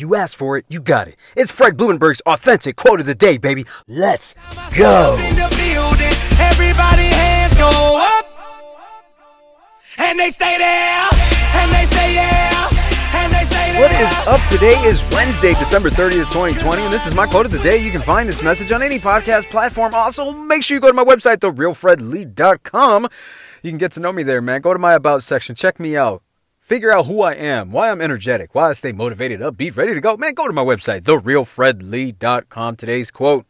You asked for it, you got it. It's Fred Blumenberg's authentic quote of the day, baby. Let's go. In the building, everybody hands go up. And they stay there. And they say yeah. And they say there. What is up today is Wednesday, December 30th, 2020, and this is my quote of the day. You can find this message on any podcast platform. Also, make sure you go to my website, therealfredlee.com. You can get to know me there, man. Go to my About section, check me out. Figure out who I am, why I'm energetic, why I stay motivated, upbeat, ready to go. Man, go to my website, therealfredlee.com. Today's quote,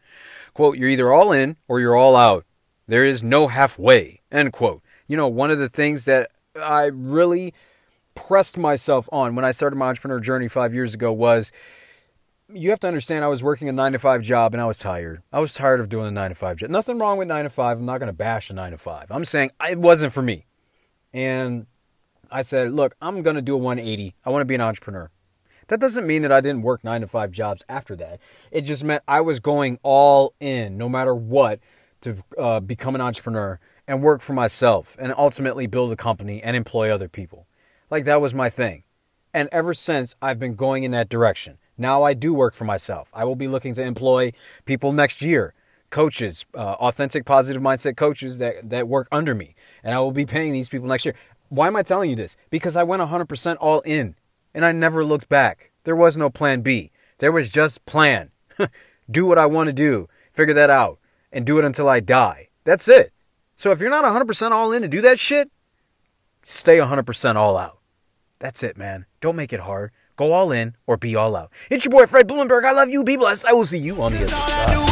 quote, you're either all in or you're all out. There is no halfway, end quote. You know, one of the things that I really pressed myself on when I started my entrepreneur journey five years ago was you have to understand I was working a nine to five job and I was tired. I was tired of doing a nine to five job. Nothing wrong with nine to five. I'm not going to bash a nine to five. I'm saying it wasn't for me. And I said, look, I'm going to do a 180. I want to be an entrepreneur. That doesn't mean that I didn't work nine to five jobs after that. It just meant I was going all in, no matter what, to uh, become an entrepreneur and work for myself and ultimately build a company and employ other people. Like that was my thing. And ever since, I've been going in that direction. Now I do work for myself. I will be looking to employ people next year, coaches, uh, authentic positive mindset coaches that, that work under me. And I will be paying these people next year. Why am I telling you this? Because I went 100% all in and I never looked back. There was no plan B. There was just plan. do what I want to do, figure that out, and do it until I die. That's it. So if you're not 100% all in to do that shit, stay 100% all out. That's it, man. Don't make it hard. Go all in or be all out. It's your boy Fred Blumenberg. I love you. Be blessed. I will see you on the other side.